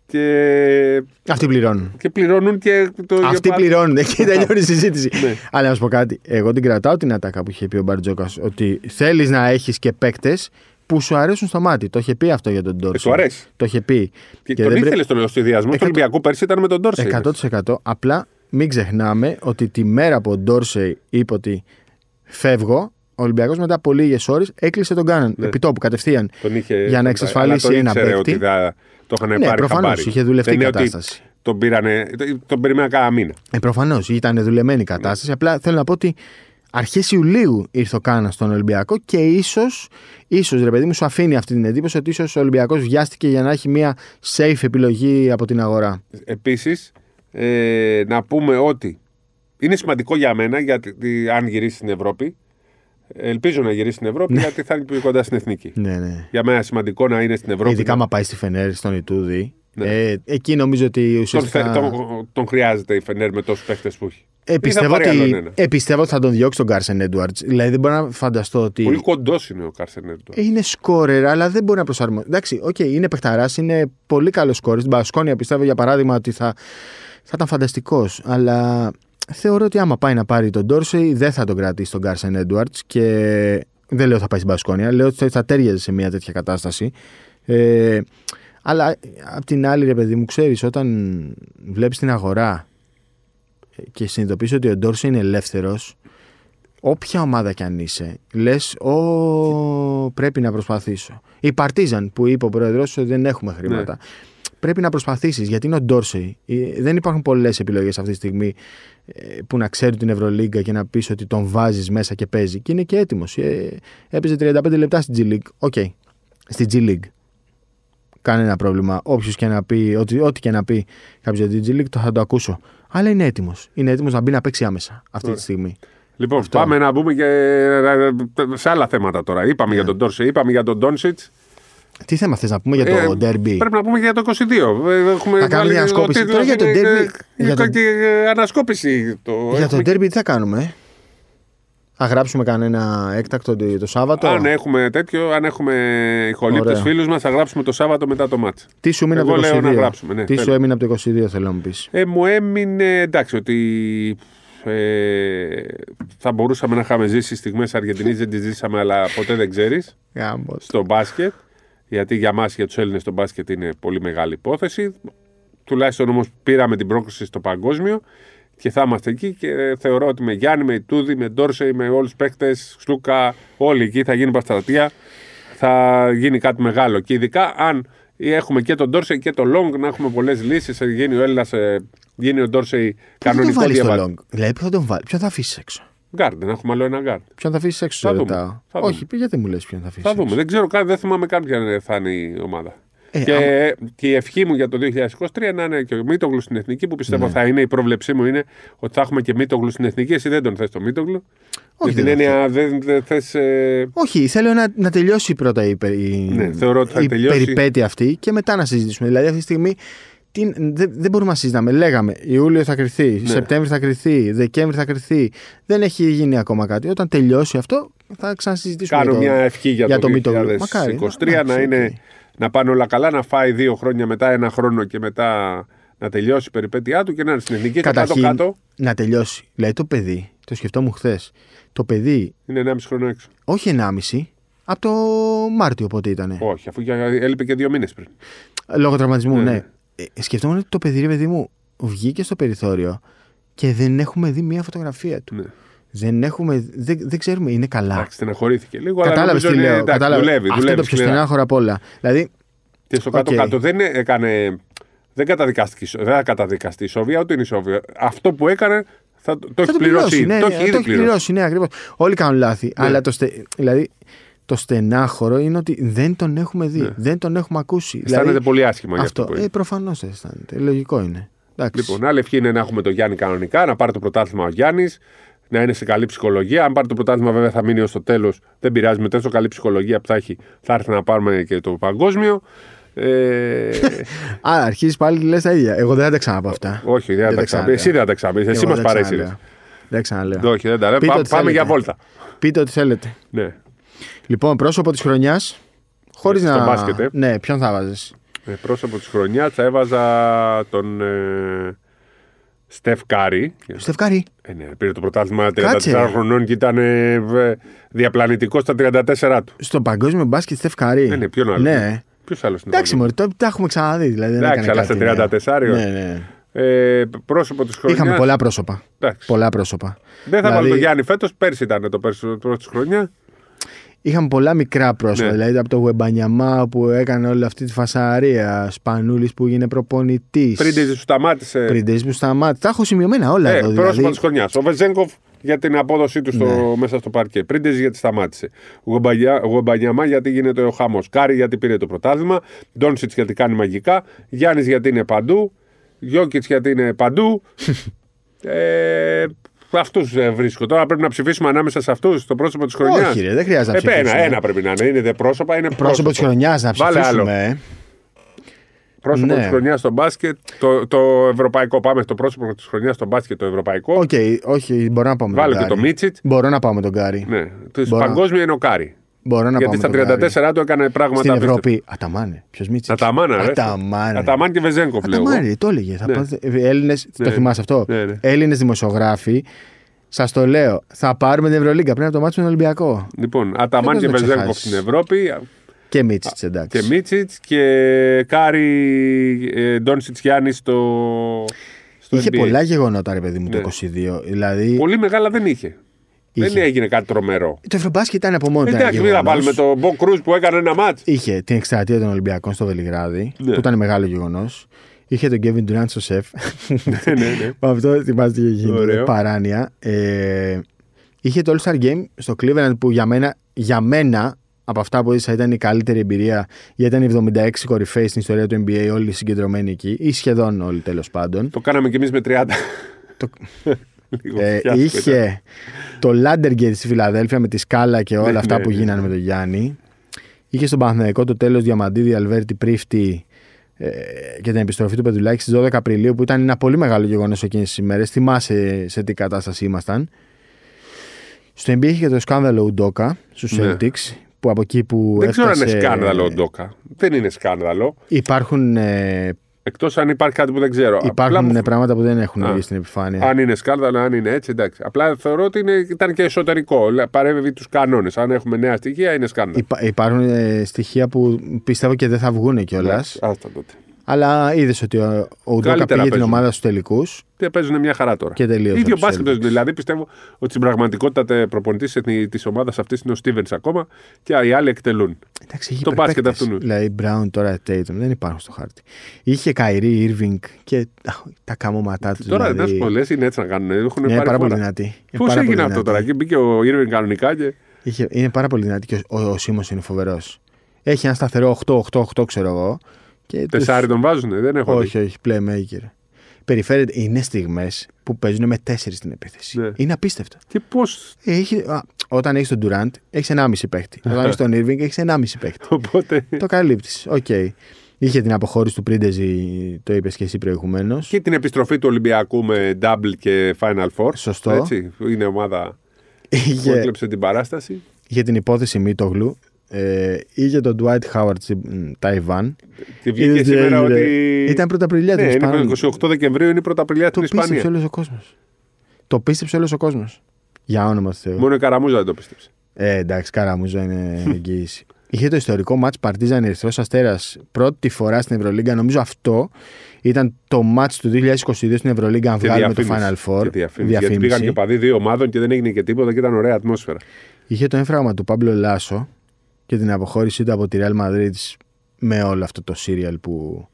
S2: Και...
S1: Αυτοί πληρώνουν.
S2: Και πληρώνουν και το.
S1: Αυτοί πληρώνουν. Εκεί (laughs) τελειώνει η συζήτηση. ναι. Αλλά να σου πω κάτι. Εγώ την κρατάω την ατάκα που είχε πει ο Μπαρτζόκας. Ότι θέλεις να έχεις και παίκτες που σου αρέσουν στο μάτι. Το είχε πει αυτό για τον Ντόρσεϊ.
S2: Σου αρέσει.
S1: Το είχε πει.
S2: Και, και τον ήθελες στον εωστιδιασμό του Ολυμπιακού πέρσι ήταν με τον Ντόρσεϊ.
S1: 100%. Απλά μην ξεχνάμε ότι τη μέρα που ο Ντόρσεϊ είπε ότι φεύγω, ο Ολυμπιακός μετά από λίγες ώρες έκλεισε τον Κάναν. Ναι. Επιτόπου κατευθείαν.
S2: Τον είχε,
S1: για να εξασφαλίσει
S2: τον
S1: ένα παίκτη. Ότι
S2: θα, το είχαν
S1: ναι,
S2: πάρει
S1: προφανώς είχε δουλευτεί η κατάσταση.
S2: Τον, πήρανε, τον περίμενα κάνα μήνα.
S1: Ε, προφανώς ήταν δουλεμένη η κατάσταση. Ναι. Απλά θέλω να πω ότι αρχές Ιουλίου ήρθε ο Κάνας στον Ολυμπιακό και ίσως, ίσως, ρε παιδί μου, σου αφήνει αυτή την εντύπωση ότι ίσως ο Ολυμπιακός βιάστηκε για να έχει μια safe επιλογή από την αγορά.
S2: Επίσης, ε, να πούμε ότι είναι σημαντικό για μένα γιατί αν γυρίσεις στην Ευρώπη. Ελπίζω να γυρίσεις στην Ευρώπη ναι. γιατί θα είναι πιο κοντά στην εθνική.
S1: Ναι, ναι.
S2: Για μένα σημαντικό να είναι στην Ευρώπη.
S1: Ειδικά άμα πάει στη Φενέρ, στον Ιτούδη. Ναι. Ε, εκεί νομίζω ότι ουσιαστικά.
S2: Τον, τον, τον χρειάζεται η Φενέρ με τόσους παίχτες που έχει.
S1: Ε, πιστεύω, ότι, ε, πιστεύω ότι θα τον διώξει τον Κάρσεν Έντουαρντς. Δηλαδή δεν μπορώ να φανταστώ ότι.
S2: Πολύ κοντός είναι ο Κάρσεν Έντουαρντς.
S1: Ε, είναι σκόρερ, αλλά δεν μπορεί να προσαρμοστεί. Εντάξει, okay, είναι παιχταράς, είναι πολύ καλός σκόρερ. Στην Μπασκόνια πιστεύω για παράδειγμα ότι θα, θα ήταν φανταστικός. Αλλά θεωρώ ότι άμα πάει να πάρει τον Ντόρσεϊ δεν θα τον κρατήσει τον Κάρσεν Έντουαρντς και δεν λέω θα πάει στην Μπασκόνια. Λέω ότι θα ταίριαζε σε μια τέτοια κατάσταση. Ε, αλλά απ' την άλλη, ρε παιδί μου, ξέρεις, όταν βλέπεις την αγορά και συνειδητοποιείς ότι ο Ντόρσε είναι ελεύθερος όποια ομάδα κι αν είσαι λες ο, πρέπει να προσπαθήσω η Παρτίζαν που είπε ο πρόεδρος ότι δεν έχουμε χρήματα. Ναι. πρέπει να προσπαθήσεις γιατί είναι ο Ντόρσεϊ δεν υπάρχουν πολλές επιλογές αυτή τη στιγμή ε, που να ξέρει την Ευρωλίγκα και να πεις ότι τον βάζεις μέσα και παίζει. Και είναι και έτοιμος. Ε, έπαιζε 35 λεπτά στην G League. OK, okay. στη G League. Κανένα πρόβλημα. Όποιος και να πει, ό,τι, ό,τι και να πει κάποιος για την G League, το θα το ακούσω αλλά είναι έτοιμος. Είναι έτοιμος να μπει να παίξει άμεσα αυτή τη στιγμή.
S2: Λοιπόν, Αυτό. πάμε να μπούμε και σε άλλα θέματα τώρα. Είπαμε yeah. για ναι. τον Ντόρσεϊ, είπαμε για τον Ντόντσιτς.
S1: Τι θέμα θες να πούμε για το ε, ντέρμπι.
S2: Πρέπει να πούμε για το 22. Ε, έχουμε
S1: θα κάνουμε μια ανασκόπηση. Τώρα για το ντέρμπι.
S2: Για το... και ανασκόπηση. Το...
S1: Για το ντέρμπι τι θα κάνουμε; Θα γράψουμε κανένα έκτακτο το Σάββατο;
S2: Αν έχουμε τέτοιο, αν έχουμε ηχολήπτες φίλους μας, θα γράψουμε το Σάββατο μετά το μάτς.
S1: Τι σου έμεινε από το 22.
S2: Να γράψουμε, ναι,
S1: Τι σου έμεινε από το 22, θέλω να μου πεις;
S2: Ε, μου έμεινε εντάξει ότι ε, θα μπορούσαμε να είχαμε ζήσει στιγμές Αργεντινής, δεν τις ζήσαμε, αλλά ποτέ δεν ξέρεις. στο μπάσκετ. Γιατί για μας, για τους Έλληνες, το μπάσκετ είναι πολύ μεγάλη υπόθεση. Τουλάχιστον όμως πήραμε την πρόκριση στο παγκόσμιο και θα είμαστε εκεί και θεωρώ ότι με Γιάννη, με Ιτούδη, με Ντόρσεϊ, με όλους τους παίκτες, Σλούκα, όλοι εκεί θα γίνει πανστρατιά. Θα γίνει κάτι μεγάλο. Και ειδικά αν έχουμε και τον Ντόρσεϊ και τον Λόγκ να έχουμε πολλές λύσεις. Γίνει ο Έλληνας, ε, γίνει ο Ντόρσεϊ κανονικό
S1: διαβατήριο. Δηλαδή, ποιο θα τον βάλεις, ποιο θα αφήσεις έξω;
S2: Γκάρντ, δεν έχουμε άλλο ένα γκάρντ.
S1: Ποιον θα αφήσεις έξω,
S2: θα δούμε.
S1: Θα Όχι, γιατί μου λες ποιον θα αφήσεις.
S2: Θα δούμε. Δεν ξέρω καν, δεν θυμάμαι καν ποια θα είναι η ομάδα. Ε, και, και η ευχή μου για το 2023 να είναι και ο Μίτογλου στην εθνική, που πιστεύω ναι. θα είναι η πρόβλεψή μου είναι ότι θα έχουμε και Μίτογλου στην εθνική. Εσύ δεν τον θες το Μίτογλου. Όχι, την έννοια δεν, δεν θες, ε...
S1: Όχι, θέλω να, να τελειώσει πρώτα η, η,
S2: ναι, θεωρώ ότι θα
S1: η
S2: τελειώσει...
S1: περιπέτεια αυτή και μετά να συζητήσουμε. Δηλαδή αυτή τη στιγμή τι, δεν, δεν μπορούμε να συζητάμε. Λέγαμε Ιούλιο θα κρυθεί, ναι. Σεπτέμβρη θα κρυθεί, Δεκέμβρη θα κρυθεί. Δεν έχει γίνει ακόμα κάτι. Όταν τελειώσει αυτό θα ξανασυζητήσουμε.
S2: Κάνω
S1: για
S2: το, μια ευχή για, για το, το 2023 Μακάρι, να, να είναι να πάνε όλα καλά, να φάει δύο χρόνια μετά, ένα χρόνο και μετά να τελειώσει η περιπέτειά του και να είναι στην εθνική
S1: Καταρχήν,
S2: κάτω, κάτω.
S1: Να τελειώσει. Δηλαδή το παιδί, το σκεφτόμουν χθες. Το παιδί.
S2: Είναι 1,5 χρόνο έξω.
S1: Όχι 1,5. Από το Μάρτιο πότε ήταν.
S2: Όχι, αφού έλειπε και δύο μήνες πριν.
S1: Λόγω τραυματισμού, ναι. ναι. ναι. Ε, σκεφτόμουν ότι το παιδί, ρε παιδί μου, βγήκε στο περιθώριο και δεν έχουμε δει μία φωτογραφία του.
S2: Ναι.
S1: Δεν, έχουμε, δεν, δεν ξέρουμε, είναι καλά.
S2: Εντάξει, στεναχωρήθηκε λίγο.
S1: Κατάλαβες
S2: αλλά
S1: τι
S2: νομίζω
S1: λέω.
S2: είναι, εντάξει,
S1: κατάλαβες.
S2: δουλεύει,
S1: Αυτό
S2: δουλεύει
S1: είναι το πιο
S2: σκληρά.
S1: στενάχωρο απ' όλα. Δηλαδή,
S2: Και στο
S1: Οκ.
S2: κάτω-κάτω δεν έκανε. Δεν καταδικάστηκε, δεν θα καταδικαστεί ισόβια, ούτε είναι ισόβια. Αυτό που έκανε θα το, το έχει
S1: θα το
S2: πληρώσει.
S1: πληρώσει. Ναι,
S2: το
S1: ναι,
S2: έχει ήδη πληρώσει.
S1: ναι, ακριβώς. Όλοι κάνουν λάθη. Αλλά το, στε, δηλαδή, το στενάχωρο είναι ότι δεν τον έχουμε δει. Δεν τον έχουμε ακούσει.
S2: Ναι. Αισθάνεται πολύ άσχημα για αυτό
S1: αυτό.
S2: που είναι.
S1: Ε, Προφανώς αισθάνεται. Λογικό είναι. Εντάξει.
S2: Λοιπόν, άλλη ευχή είναι να έχουμε το Γιάννη κανονικά, να πάρει το πρωτάθλημα ο Γιάννης, να είναι σε καλή ψυχολογία. Αν πάρει το πρωτάθλημα, βέβαια θα μείνει ως το τέλος. Δεν πειράζει, με τόσο καλή ψυχολογία που θα έχει, θα έρθει να πάρουμε και το παγκόσμιο. Ε, (laughs)
S1: Α, αρχίζεις πάλι και λες τα ίδια. Εγώ δεν θα τα ξαναπώ αυτά.
S2: όχι, δεν θα
S1: Δεν
S2: τα
S1: τα
S2: ξαναπεί.
S1: ξαναλέω.
S2: Εσύ δεν θα τα ξαναπείς. Εσύ
S1: Εγώ
S2: μας
S1: δεν
S2: παρέσυρε.
S1: ξαναλέω. Δεν ξαναλέω.
S2: Όχι, δεν τα λέω.
S1: Πείτε
S2: Πά-
S1: ό,τι
S2: Πάμε
S1: θέλετε.
S2: για βόλτα.
S1: Πείτε ό,τι θέλετε.
S2: Ναι.
S1: Λοιπόν, πρόσωπο της χρονιάς. Χωρίς
S2: Στο
S1: να.
S2: μπάσκετ, ε.
S1: Ναι, ποιον θα βάζεις;
S2: Ε, πρόσωπο της χρονιάς θα έβαζα τον ε, Στεφ Κάρι.
S1: Στεφ Κάρι.
S2: Ε, ναι, πήρε το πρωτάθλημα 34
S1: Κάτσε.
S2: χρονών και ήταν ε, βε- διαπλανητικός στα 34 του.
S1: Στο παγκόσμιο μπάσκετ Στεφ Κάρι.
S2: Ναι, ναι, ποιον άλλο.
S1: Ναι.
S2: Ποιος άλλος είναι.
S1: Εντάξει, μωρέ, το, τα έχουμε ξαναδεί. Δηλαδή, δεν
S2: Εντάξει,
S1: έκανε
S2: αλλά
S1: κάτι
S2: στα 34
S1: νέο.
S2: όχι.
S1: Ναι, ναι.
S2: Ε, πρόσωπο της χρονιάς.
S1: Είχαμε πολλά πρόσωπα.
S2: Εντάξει.
S1: Πολλά πρόσωπα.
S2: Δεν θα
S1: Δηλαδή-
S2: βάλω τον Γιάννη φέτος, πέρσι ήταν το πρόσωπο της χρονιά.
S1: Είχαμε πολλά μικρά πρόσωπα.
S2: Ναι.
S1: Δηλαδή από το Γουεμπανιαμά που έκανε όλη αυτή τη φασαρία. Σπανούλης που έγινε προπονητής.
S2: Πριν της σου σταμάτησε.
S1: Πρίντεζης που σταμάτησε. Τα έχω σημειωμένα όλα
S2: Ε,
S1: εδώ.
S2: πρόσωπο
S1: Δηλαδή.
S2: της χρονιάς. Ο Βεζέγκοφ για την απόδοσή του στο,
S1: Ναι.
S2: μέσα στο παρκέ. Πρίντεζης γιατί σταμάτησε. Γουεμπαγιά- Γουεμπανιαμά γιατί γίνεται ο χαμός. Κάρι γιατί πήρε το πρωτάθλημα. Ντόνσιτς γιατί κάνει μαγικά. Γιάννης γιατί είναι παντού. Γιόκιτς γιατί είναι παντού. (laughs) ε, Αυτούς βρίσκω. Τώρα πρέπει να ψηφίσουμε ανάμεσα σε αυτούς το πρόσωπο της χρονιάς.
S1: Όχι, ρε, δεν χρειάζεται να
S2: Ε, ένα,
S1: ψηφίσουμε.
S2: ένα πρέπει να είναι. Είναι δε πρόσωπα, είναι
S1: Πρόσωπο της χρονιάς να
S2: Βάλε άλλο.
S1: ψηφίσουμε. ε.
S2: Πρόσωπο
S1: Ναι.
S2: της χρονιάς στο μπάσκετ, το, το ευρωπαϊκό. Πάμε στο πρόσωπο της χρονιάς στο μπάσκετ, το ευρωπαϊκό.
S1: Οκ, όχι, μπορώ να πάω με
S2: Βάλε
S1: τον
S2: και το
S1: Γκάρι.
S2: Μίτσιτ.
S1: Μπορώ να πάω με τον Γκάρι.
S2: Ναι. Το
S1: Μπορώ.
S2: παγκόσμιο είναι ο Κάρι.
S1: Μπορώ να
S2: Γιατί
S1: πάω
S2: στα
S1: με τον Γκάρι.
S2: 34 του έκανε πράγματα
S1: Στην
S2: απίστευτα.
S1: Ευρώπη. Αταμάνε. Ποιος Μίτσι.
S2: Αταμάνα, ρε.
S1: Αταμάνε.
S2: Αταμάν και Βεζέγκοφ, λέω. εγώ.
S1: Αταμάνε, το έλεγε. Θα
S2: Ναι.
S1: πάτε- Έλληνες,
S2: Ναι.
S1: το θυμάσαι αυτό;
S2: Ναι, ναι.
S1: Έλληνες δημοσιογράφοι, σας το λέω, θα πάρουμε την Ευρωλίγκα πριν από το ματς με τον Ολυμπιακό.
S2: Λοιπόν, Αταμάν
S1: Δεν
S2: και
S1: το
S2: Βεζέγκοφ
S1: ξεχάσεις.
S2: στην Ευρώπη
S1: Και Μίτσιτς, εντάξει.
S2: και Μίτσιτς και Κάρι ε, Ντόνσιτς Γιάννης στο. στο
S1: Είχε
S2: NBA.
S1: πολλά γεγονότα, ρε παιδί μου,
S2: Ναι.
S1: το 22. Δηλαδή.
S2: Πολύ μεγάλα δεν είχε.
S1: Είχε.
S2: Δεν έγινε κάτι τρομερό.
S1: Το Ευρωμπάσκετ ήταν από μόνο του. ένα
S2: Εντάξει, μην θα
S1: γεγονός.
S2: βάλουμε τον Μπο Κρούζ που έκανε ένα μάτς.
S1: Είχε την εκστρατεία των Ολυμπιακών στο Βελιγράδι,
S2: Ναι.
S1: που ήταν μεγάλο γεγονός. Είχε τον Kevin Durant στο σεφ.
S2: ναι, ναι. (laughs)
S1: Με αυτό θυμάστε τι είχε γίνει.
S2: Ωραίο.
S1: Παράνοια. Ε, είχε το All Star Game στο Cleveland που για μένα, για μένα από αυτά που είδα ήταν η καλύτερη εμπειρία γιατί ήταν οι 76 κορυφαίοι στην ιστορία του NBA, όλοι συγκεντρωμένοι εκεί, ή σχεδόν όλοι τέλος πάντων.
S2: Το κάναμε κι εμείς με 30. (laughs)
S1: Το-
S2: Λίγο
S1: Ε,
S2: φιάσκο ήταν.
S1: είχε το Landergate στη Φιλαδέλφια με τη σκάλα και όλα
S2: Ναι,
S1: αυτά
S2: ναι,
S1: που
S2: ναι,
S1: γίνανε
S2: ναι.
S1: με τον Γιάννη. Είχε στον Παναθηναϊκό το τέλος Διαμαντίδη Αλβέρτη Πρίφτη ε, και την επιστροφή του Πεδουλάκη στις 12 Απριλίου που ήταν ένα πολύ μεγάλο γεγονός εκείνες τις ημέρες. Θυμάσαι σε τι κατάσταση ήμασταν. Στο NBA είχε και το σκάνδαλο Ουντόκα στους
S2: Ναι.
S1: Celtics που από εκεί που
S2: Δεν ξέρω αν είναι
S1: έφτασε-
S2: σκάνδαλο ο Ντόκα. Δεν είναι σκάνδαλο.
S1: Υπάρχουν, ε,
S2: Εκτός αν υπάρχει κάτι που δεν ξέρω.
S1: υπάρχουν
S2: Απλά,
S1: ε, πράγματα που δεν έχουν
S2: Α.
S1: βγει στην επιφάνεια.
S2: αν είναι σκάνδαλο, αν είναι έτσι, εντάξει. Απλά θεωρώ ότι είναι, ήταν και εσωτερικό. Λέ- Παρέμβει τους κανόνες. Αν έχουμε νέα στοιχεία, είναι σκάνδαλο.
S1: Υπά- υπάρχουν ε, στοιχεία που πιστεύω και δεν θα βγουν κιόλας.
S2: Εντάξει, Άστα τότε.
S1: Αλλά είδες ότι ο, ο Ουντόκα
S2: Καλύτερα
S1: πήγε την
S2: παίζουν.
S1: ομάδα στους τελικούς.
S2: Τι παίζουν μια χαρά τώρα.
S1: Και τελείωσε
S2: ίδιο
S1: από τους
S2: μπάσκετ.
S1: Celtics.
S2: Δηλαδή πιστεύω ότι στην πραγματικότητα προπονητής της ομάδας αυτής είναι ο Στίβενς ακόμα και οι άλλοι εκτελούν.
S1: Εντάξει, είχε
S2: Το μπάσκετ
S1: υπερπαίκτες.
S2: αυτού νου.
S1: Δηλαδή, Brown τώρα, Tatum δεν υπάρχουν στο χάρτη. Είχε Καϊρή, Irving και α, τα καμώματά τους.
S2: Τώρα
S1: δηλαδή,
S2: να σου πω, λες, είναι έτσι να κάνουν. Έχουν
S1: είναι
S2: πάρει
S1: πάρα πολύ
S2: φορά.
S1: δυνατή. Είναι
S2: Πώς
S1: πάρα
S2: έγινε
S1: πολύ
S2: αυτό τώρα,
S1: δυνατή.
S2: και μπήκε ο Ήρβιν κανονικά και.
S1: Είχε, είναι πάρα πολύ δυνατή και ο, ο, ο Σίμονς είναι φοβερός. Έχει ένα σταθερό 8-8-8, ξέρω εγώ. Και τους-
S2: Τεσάρι τον βάζουν, δεν έχω
S1: Όχι, όχι, playmaker. Περιφέρεται, είναι στιγμές που παίζουν με 4 στην επίθεση.
S2: Ναι.
S1: Είναι απίστευτο.
S2: Και πώς;
S1: Ε, Έχει, α, όταν έχεις τον Durant, έχεις 1,5 παίχτη. (laughs) όταν έχεις τον Irving, έχεις 1,5 παίχτη.
S2: Οπότε.
S1: το καλύπτεις. Οκ. Είχε την αποχώρηση του Πρίντεζι, το είπες και εσύ προηγουμένως.
S2: Και την επιστροφή του Ολυμπιακού με double και Final Four.
S1: Σωστό.
S2: Έτσι, είναι ομάδα που
S1: Είχε,
S2: έκλεψε την παράσταση.
S1: είχε την υπόθεση Μίτογλου. Ε, είχε τον Dwight Howard στην μ, Ταϊβάν.
S2: Και βγήκε
S1: Είδες τι
S2: σήμερα
S1: έγινε.
S2: ότι.
S1: Ήταν πρωταπριλιά
S2: Ναι,
S1: την
S2: είναι
S1: Ισπανία.
S2: 28 Δεκεμβρίου είναι η πρωταπριλιά
S1: Το
S2: στην
S1: πίστεψε
S2: Ισπανία.
S1: όλος ο κόσμος. Το πίστεψε όλος ο κόσμος. Για όνομα του Θεού.
S2: Μόνο η Καραμούζα δεν το πίστεψε.
S1: Ε, εντάξει, καραμούζα είναι εγγύηση. είχε το ιστορικό μάτς Παρτίζαν Ερυθρός Αστέρας πρώτη φορά στην Ευρωλίγκα. Νομίζω αυτό ήταν το μάτς του 2022 στην Ευρωλίγκα αν
S2: Και
S1: βγάλουμε το
S2: διαφήμιση.
S1: Final Four.
S2: Και διαφήμιση. Γιατί πήγαν και παδί δύο ομάδων και δεν έγινε και τίποτα και ήταν ωραία ατμόσφαιρα.
S1: Είχε το έμφραγμα του Πάμπλο Λάσο και την αποχώρησή του από τη Real Madrid με όλο αυτό το σύριαλ που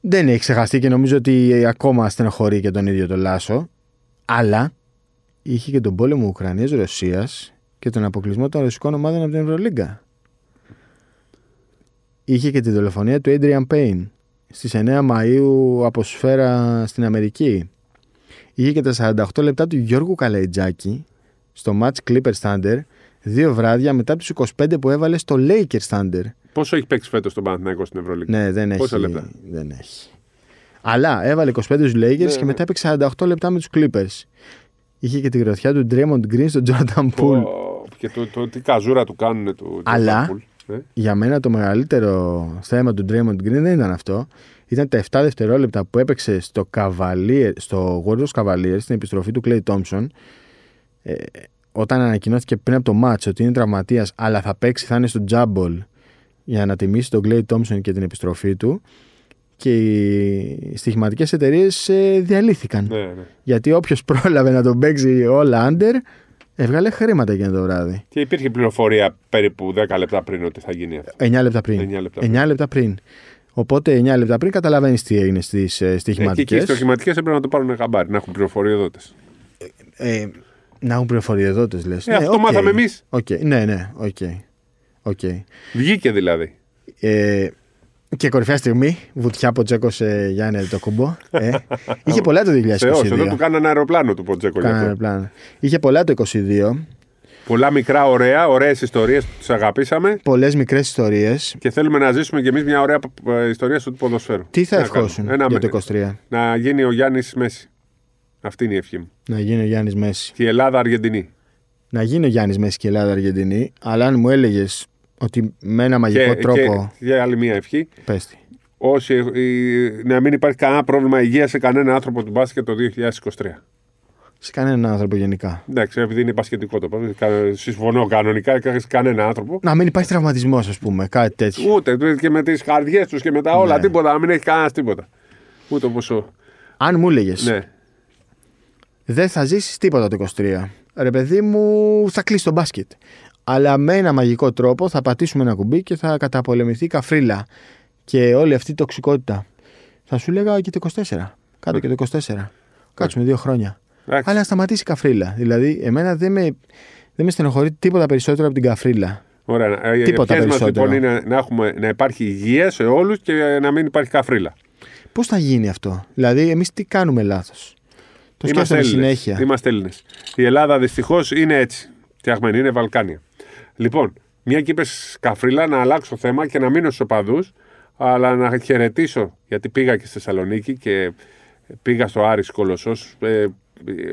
S1: δεν έχει ξεχαστεί και νομίζω ότι ακόμα στενοχωρεί και τον ίδιο τον Λάσο. Αλλά είχε και τον πόλεμο Ουκρανίας-Ρωσίας και τον αποκλεισμό των ρωσικών ομάδων από την Ευρωλίγκα. Είχε και τη δολοφονία του Adrian Payne στις 9 Μαΐου από σφαίρα στην Αμερική. Είχε και τα 48 λεπτά του Γιώργου Καλαϊτζάκη στο match Clippers Thunder δύο βράδια μετά τους 25 που έβαλε στο Lakers Thunder.
S2: Πόσο έχει παίξει φέτος τον Παναθηναϊκό στην Ευρωλίγα.
S1: Ναι, δεν
S2: Πόσα
S1: έχει.
S2: λεπτά;
S1: Δεν έχει. Αλλά έβαλε 25 στους Lakers
S2: Ναι,
S1: και
S2: ναι.
S1: μετά έπαιξε 48 λεπτά με τους Clippers. Είχε και τη γροθιά του Draymond Green στον Jordan Poole.
S2: Πω, Και το, το, τι καζούρα του κάνουν του
S1: Αλλά-
S2: Jordan Poole, ε.
S1: Για μένα το μεγαλύτερο θέμα του Draymond Green δεν ήταν αυτό. Ήταν τα 7 δευτερόλεπτα που έπαιξε στο, Cavalier, στο Warriors Cavaliers στην επιστροφή του Clay Thompson. Ε, όταν ανακοινώθηκε πριν από το match ότι είναι τραυματίας αλλά θα παίξει, θα είναι στο Jumble για να τιμήσει τον Clay Thompson και την επιστροφή του. Και οι στοιχηματικές εταιρείες διαλύθηκαν.
S2: Ναι, ναι.
S1: Γιατί όποιος (laughs) πρόλαβε να τον παίξει όλα under, έβγαλε χρήματα εκείνο το βράδυ.
S2: Και υπήρχε πληροφορία περίπου 10 λεπτά πριν ότι θα γίνει αυτό.
S1: 9 λεπτά πριν.
S2: 9 λεπτά
S1: 9 λεπτά πριν. Οπότε 9 λεπτά πριν καταλαβαίνεις τι έγινε στις ε,
S2: Ε, και εκεί
S1: στοιχηματικές.
S2: οι στοιχηματικές έπρεπε να το πάρουν χαμπάρι, να έχουν πληροφοριοδότες.
S1: Ε, να έχουν πληροφοριοδότες, λες.
S2: Ε, αυτό μάθαμε εμείς.
S1: Ναι, ναι, OK. OK.
S2: Βγήκε δηλαδή.
S1: Ε, και κορυφαία στιγμή, βουτιά Ποτσέκο ε, Γιάννη Αντετοκούνμπο. Ε. Είχε πολλά το
S2: Θεός, εδώ
S1: 2022.
S2: του κάνανε αεροπλάνο του Ποντζέκο. γι'
S1: Κάνανε
S2: αυτό.
S1: πλάνο. Είχε πολλά το 2022.
S2: Πολλά μικρά, ωραία, ωραίες ιστορίες που τις αγαπήσαμε
S1: Πολλές μικρές ιστορίες.
S2: και θέλουμε να ζήσουμε κι εμείς μια ωραία ε, ιστορία στο ποδοσφαίρο.
S1: Τι θα
S2: να
S1: ευχόσουν
S2: κάνουμε. Ένα
S1: για το
S2: με-
S1: 23.
S2: Να γίνει ο Γιάννης Μέση. Αυτή είναι η ευχή μου.
S1: Να γίνει ο Γιάννης Μέση.
S2: Και η Ελλάδα Αργεντινή.
S1: Να γίνει ο Γιάννης Μέση και η Ελλάδα Αργεντινή. Αλλά αν μου έλεγες ότι με ένα μαγικό
S2: και,
S1: τρόπο.
S2: και για άλλη μια ευχή.
S1: Πες τη.
S2: Όσοι, η- να μην υπάρχει κανένα πρόβλημα υγείας σε κανένα άνθρωπο του μπάσκετ το 2023.
S1: Σε κανέναν άνθρωπο γενικά.
S2: Εντάξει, επειδή είναι πασχετικό το πράγμα. κα- Συμφωνώ κανονικά και σε κανένα άνθρωπο.
S1: Να μην υπάρχει τραυματισμός, ας πούμε, κάτι τέτοιο.
S2: Ούτε και με τις καρδιές τους και με τα όλα,
S1: Ναι.
S2: τίποτα. Να μην έχει κανένας τίποτα. Ούτε ποσό.
S1: Αν μου έλεγες,
S2: Ναι.
S1: Δεν θα ζήσεις τίποτα το 23. Ρε παιδί μου, θα κλείσει το μπάσκετ. Αλλά με ένα μαγικό τρόπο θα πατήσουμε ένα κουμπί και θα καταπολεμηθεί η καφρίλα και όλη αυτή η τοξικότητα. Θα σου λέγα και το 24. Κάτω και το 24. Κάτσουμε δύο χρόνια.
S2: Εντάξει.
S1: Αλλά να σταματήσει η καφρίλα. Δηλαδή, εμένα δεν με, δεν με στενοχωρεί τίποτα περισσότερο από την καφρίλα.
S2: Ωραία. Ε, Οι
S1: Τίποτα
S2: ευχές μας
S1: περισσότερο.
S2: λοιπόν είναι να, έχουμε, να υπάρχει υγεία σε όλους και να μην υπάρχει καφρίλα;
S1: Πώς θα γίνει αυτό, Δηλαδή, εμείς τι κάνουμε λάθος; Το
S2: Είμαστε
S1: σκέφτομαι
S2: Έλληνες.
S1: συνέχεια.
S2: Είμαστε Έλληνες. Η Ελλάδα δυστυχώς είναι έτσι. Φτιαγμένη, είναι Βαλκάνια. Λοιπόν, μια και είπες καφρίλα, να αλλάξω θέμα και να μείνω στους οπαδούς, αλλά να χαιρετήσω γιατί πήγα και στη Θεσσαλονίκη και πήγα στο Άρης Κολοσσός. Ε,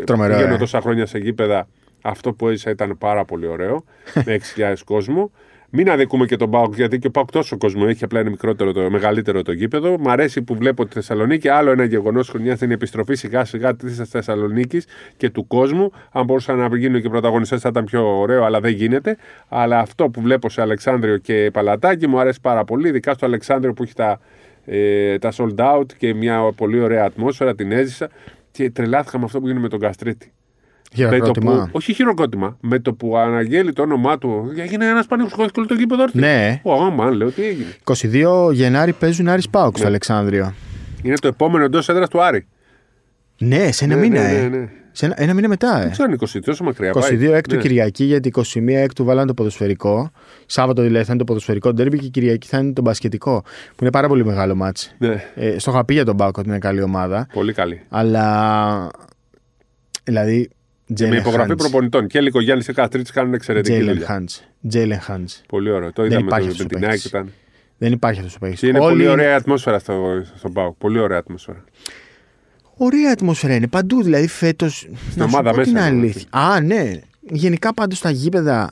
S1: Τρομερό,
S2: Πηγαίνω
S1: ε.
S2: τόσα χρόνια σε γήπεδα. Αυτό που έζησα ήταν πάρα πολύ ωραίο. με (laughs) 6.000 κόσμο. Μην αδικούμε και τον Πάοκ, γιατί και ο Πάοκ τόσο κόσμο έχει, απλά είναι μικρότερο το, μεγαλύτερο το γήπεδο. Μ' αρέσει που βλέπω τη Θεσσαλονίκη. Άλλο ένα γεγονός χρονιά είναι η επιστροφή σιγά σιγά της Θεσσαλονίκης και του κόσμου. Αν μπορούσαν να γίνουν και πρωταγωνιστές θα ήταν πιο ωραίο, αλλά δεν γίνεται. Αλλά αυτό που βλέπω σε Αλεξάνδριο και Παλατάκι μου αρέσει πάρα πολύ, ειδικά στο Αλεξάνδριο που έχει τα, ε, τα sold out και μια πολύ ωραία ατμόσφαιρα, την έζησα. Και τρελάθηκα με αυτό που γίνεται με τον Καστρίτη. Με το
S1: Χειροκρότημα.
S2: που, όχι χειροκρότημα. Με το που αναγγέλει το όνομά του, έγινε ένας πανηγυρικό το γήπεδο. όρθιο.
S1: Ναι.
S2: Ω, άμα, λέω, τι έγινε.
S1: 22 Γενάρη παίζουν Άρης Πάοκ στο
S2: Ναι.
S1: Αλεξάνδριο.
S2: Είναι το επόμενο εντός έδρας του Άρη.
S1: Ναι, σε ένα
S2: Ναι,
S1: μήνα,
S2: ναι,
S1: ε.
S2: ναι, ναι.
S1: Σε ένα, ένα μήνα μετά, ε.
S2: Δεν ξέρω αν είναι 20, τόσο μακριά.
S1: 22
S2: πάει.
S1: έκτου
S2: Ναι.
S1: Κυριακή, γιατί 21 έκτου βάλανε το ποδοσφαιρικό. Σάββατο δηλαδή θα είναι το ποδοσφαιρικό ντέρμπι και Κυριακή θα είναι το μπασκετικό. Που είναι πάρα πολύ μεγάλο μάτς.
S2: Ναι,
S1: Ε, στο είχα πει για τον Πάοκ ότι είναι καλή ομάδα.
S2: πολύ καλή.
S1: Αλλά. Δηλαδή.
S2: Με υπογραφή προπονητών. Και Έλικο Γιάννη και Καστρίτη κάνουν εξαιρετική
S1: Τζέιλεν
S2: δουλειά.
S1: Χάντ. Τζέιλεν Χάντ.
S2: Πολύ ωραίο. Το
S1: Δεν
S2: είδαμε
S1: υπάρχει
S2: το,
S1: αυτός
S2: με
S1: ο
S2: την ΑΕΚ.
S1: παίκτης.
S2: Ήταν...
S1: Δεν υπάρχει αυτός ο παίκτης.
S2: Και είναι πολύ ωραία η ατμόσφαιρα στο, στον Πάο. Πολύ ωραία ατμόσφαιρα.
S1: Ωραία ατμόσφαιρα είναι παντού. Δηλαδή φέτο. Να σου
S2: ομάδα
S1: πω την
S2: μέσα,
S1: αλήθεια. Α, ναι. Γενικά πάντως στα γήπεδα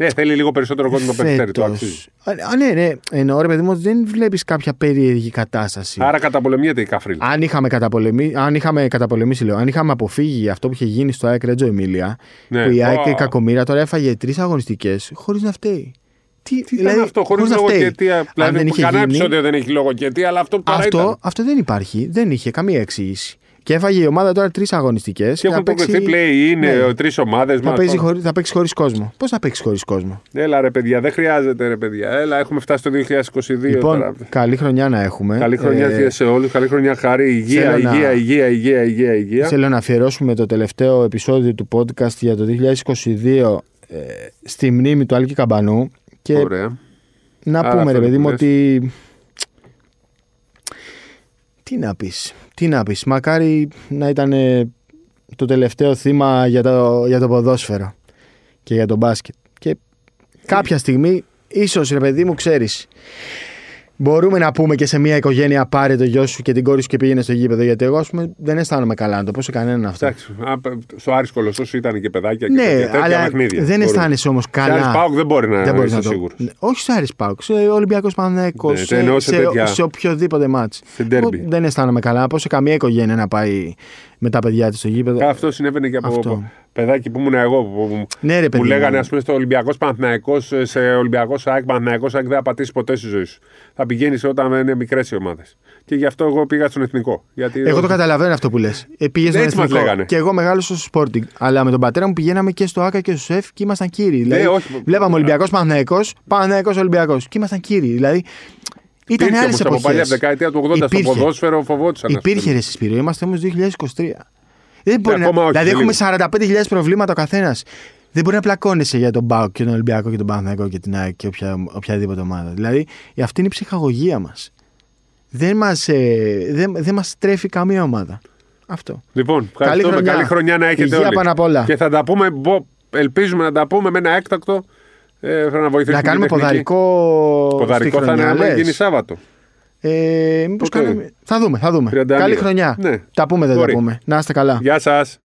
S2: Ναι, θέλει λίγο περισσότερο κόσμο να περιφέρει. Το
S1: φέτος.
S2: αξίζει.
S1: Α, ναι, ναι. Εννοώ ρε παιδί μου ότι δεν βλέπεις κάποια περίεργη κατάσταση.
S2: Άρα καταπολεμιέται η καφρίλα.
S1: Αν είχαμε, καταπολεμήσει, αν είχαμε καταπολεμήσει, λέω, αν είχαμε αποφύγει αυτό που είχε γίνει στο ΑΕΚ Ρέτζο Εμίλια,
S2: Ναι.
S1: που η ΑΕΚ
S2: Ω.
S1: η κακομήρα τώρα έφαγε τρεις αγωνιστικές χωρίς να φταίει. Τι,
S2: Τι ήταν αυτό, χωρίς
S1: πώς να φταίει.
S2: λογοκαιτία.
S1: Αν
S2: Δηλαδή,
S1: δεν είχε
S2: κανένα
S1: γίνει,
S2: επεισόδιο δεν έχει λογοκαιτία, αλλά αυτό τώρα
S1: αυτό,
S2: ήταν.
S1: αυτό δεν υπάρχει. Δεν είχε καμία εξήγηση. Και έφαγε η ομάδα τώρα τρεις αγωνιστικές.
S2: Και έχουν προκριθεί play, είναι
S1: Ναι.
S2: τρεις ομάδες
S1: Θα,
S2: μας.
S1: παίζει χωρί, θα παίξει χωρίς κόσμο. Πώς θα παίξει χωρίς κόσμο;
S2: Έλα ρε παιδιά, δεν χρειάζεται ρε παιδιά. Έλα, έχουμε φτάσει το 2022
S1: Λοιπόν,
S2: τώρα.
S1: καλή χρονιά να έχουμε.
S2: Καλή χρονιά
S1: Ε,
S2: σε όλους. Καλή χρονιά χαρή. Υγεία,
S1: θέλω να-
S2: υγεία, υγεία, υγεία, υγεία, υγεία.
S1: Θέλω να αφιερώσουμε το τελευταίο επεισόδιο του podcast για το 2022 ε, στη μνήμη του Άλκη Καμπανού και
S2: Ωραία.
S1: να
S2: Άρα
S1: πούμε ρε
S2: αυτό
S1: παιδί
S2: που
S1: μου
S2: λες.
S1: ότι τι να πεις, τι να πεις μακάρι να ήταν ε, το τελευταίο θύμα για το, για το ποδόσφαιρο και για το μπάσκετ. Και κάποια στιγμή ίσως ρε παιδί μου ξέρεις Μπορούμε να πούμε και σε μια οικογένεια πάρε το γιο σου και την κόρη σου και πήγαινε στο γήπεδο. Γιατί εγώ, ας πούμε, δεν αισθάνομαι καλά να το πω σε κανέναν αυτό.
S2: Εντάξει, α, στο Άρης Κολοσσός ήταν και παιδάκια και
S1: Ναι,
S2: τέτοια
S1: αλλά
S2: παιχνίδια.
S1: δεν
S2: Μπορούν.
S1: αισθάνεσαι όμως
S2: Σε Άρης
S1: καλά.
S2: Πάοκ δεν μπορεί να
S1: Δεν μπορείς
S2: είσαι
S1: να το...
S2: σίγουρος.
S1: Ναι, Όχι σε Άρης Πάουκ, σε Ολυμπιακός Παναθηναϊκός,
S2: Ναι,
S1: σε,
S2: εννοώ σε
S1: σε,
S2: τέτοια-
S1: σε οποιοδήποτε μάτς.
S2: Σε ντέρμπι.
S1: Εγώ Δεν αισθάνομαι καλά. Να πω σε καμία οικογένεια να πάει με τα παιδιά της στο γήπεδο.
S2: Αυτό συνέβαινε και από
S1: Αυτό.
S2: Παιδάκι που ήμουν εγώ. Που, που-
S1: Ναι, ρε
S2: που
S1: παιδί. μου.
S2: λέγανε, ας πούμε, στο Ολυμπιακός Παναθυναϊκό, σε Ολυμπιακός ΑΕΚ, Παναθυναϊκό ΑΕΚ δεν θα πατήσει ποτέ στη ζωή σου. Θα πηγαίνεις όταν είναι μικρές οι ομάδες. Και γι' αυτό εγώ πήγα στον εθνικό. Γιατί
S1: Εγώ το καταλαβαίνω αυτό που λες. Ε, πήγες στον
S2: Έτσι μας
S1: εθνικό.
S2: λέγανε.
S1: Και εγώ μεγάλωσα στο Sporting. Αλλά με τον πατέρα μου πηγαίναμε και στο ΑΚΑ και στο ΣΕΦ και ήμασταν κύριοι. Δηλαδή,
S2: Ναι, όχι.
S1: Βλέπαμε Ολυμπιακός Παναθυναϊκό, Παναθυναϊκό Ολυμπιακός. Και ήμασταν κύριοι. Δηλαδή ήταν
S2: Υπήρχε
S1: άλλες
S2: όμως από παλιά
S1: εποχές.
S2: δεκαετία του 80 στο
S1: Υπήρχε.
S2: ποδόσφαιρο φοβόντουσαν. ας
S1: Υπήρχε
S2: πούμε.
S1: ρε Συσπύριο, είμαστε όμως 2023. Δεν μπορεί να...
S2: ακόμα όχι,
S1: δηλαδή
S2: σε
S1: έχουμε 45.000 προβλήματα ο καθένας. Δεν μπορεί να πλακώνεσαι για τον Μπάουκ και τον Ολυμπιακό και τον Παναθηναϊκό και την ΑΕΚ και οποια, οποιαδήποτε ομάδα. Δηλαδή αυτή είναι η ψυχαγωγία μας. Δεν μας ε, δεν, δεν μας τρέφει καμία ομάδα. Αυτό.
S2: Λοιπόν, ευχαριστούμε. Καλή
S1: χρονιά.
S2: χρονιά, να έχετε
S1: Υγεία
S2: όλοι.
S1: πάνω απ' όλα.
S2: Και θα τα πούμε, μπο- ελπίζουμε να τα πούμε με ένα έκτακτο. Ε, να βοηθήσουμε
S1: να κάνουμε
S2: την τεχνική.
S1: ποδαρικό,
S2: Ποδαρικό
S1: στη
S2: θα είναι
S1: χρονιά,
S2: άμα
S1: λες.
S2: γίνει Σάββατο.
S1: Ε, μήπως
S2: Πότε;
S1: κάνουμε... Θα δούμε, θα δούμε.
S2: 32.
S1: Καλή χρονιά.
S2: Ναι.
S1: Τα πούμε, δεν
S2: Μπορεί.
S1: τα πούμε. Να είστε καλά.
S2: Γεια σας.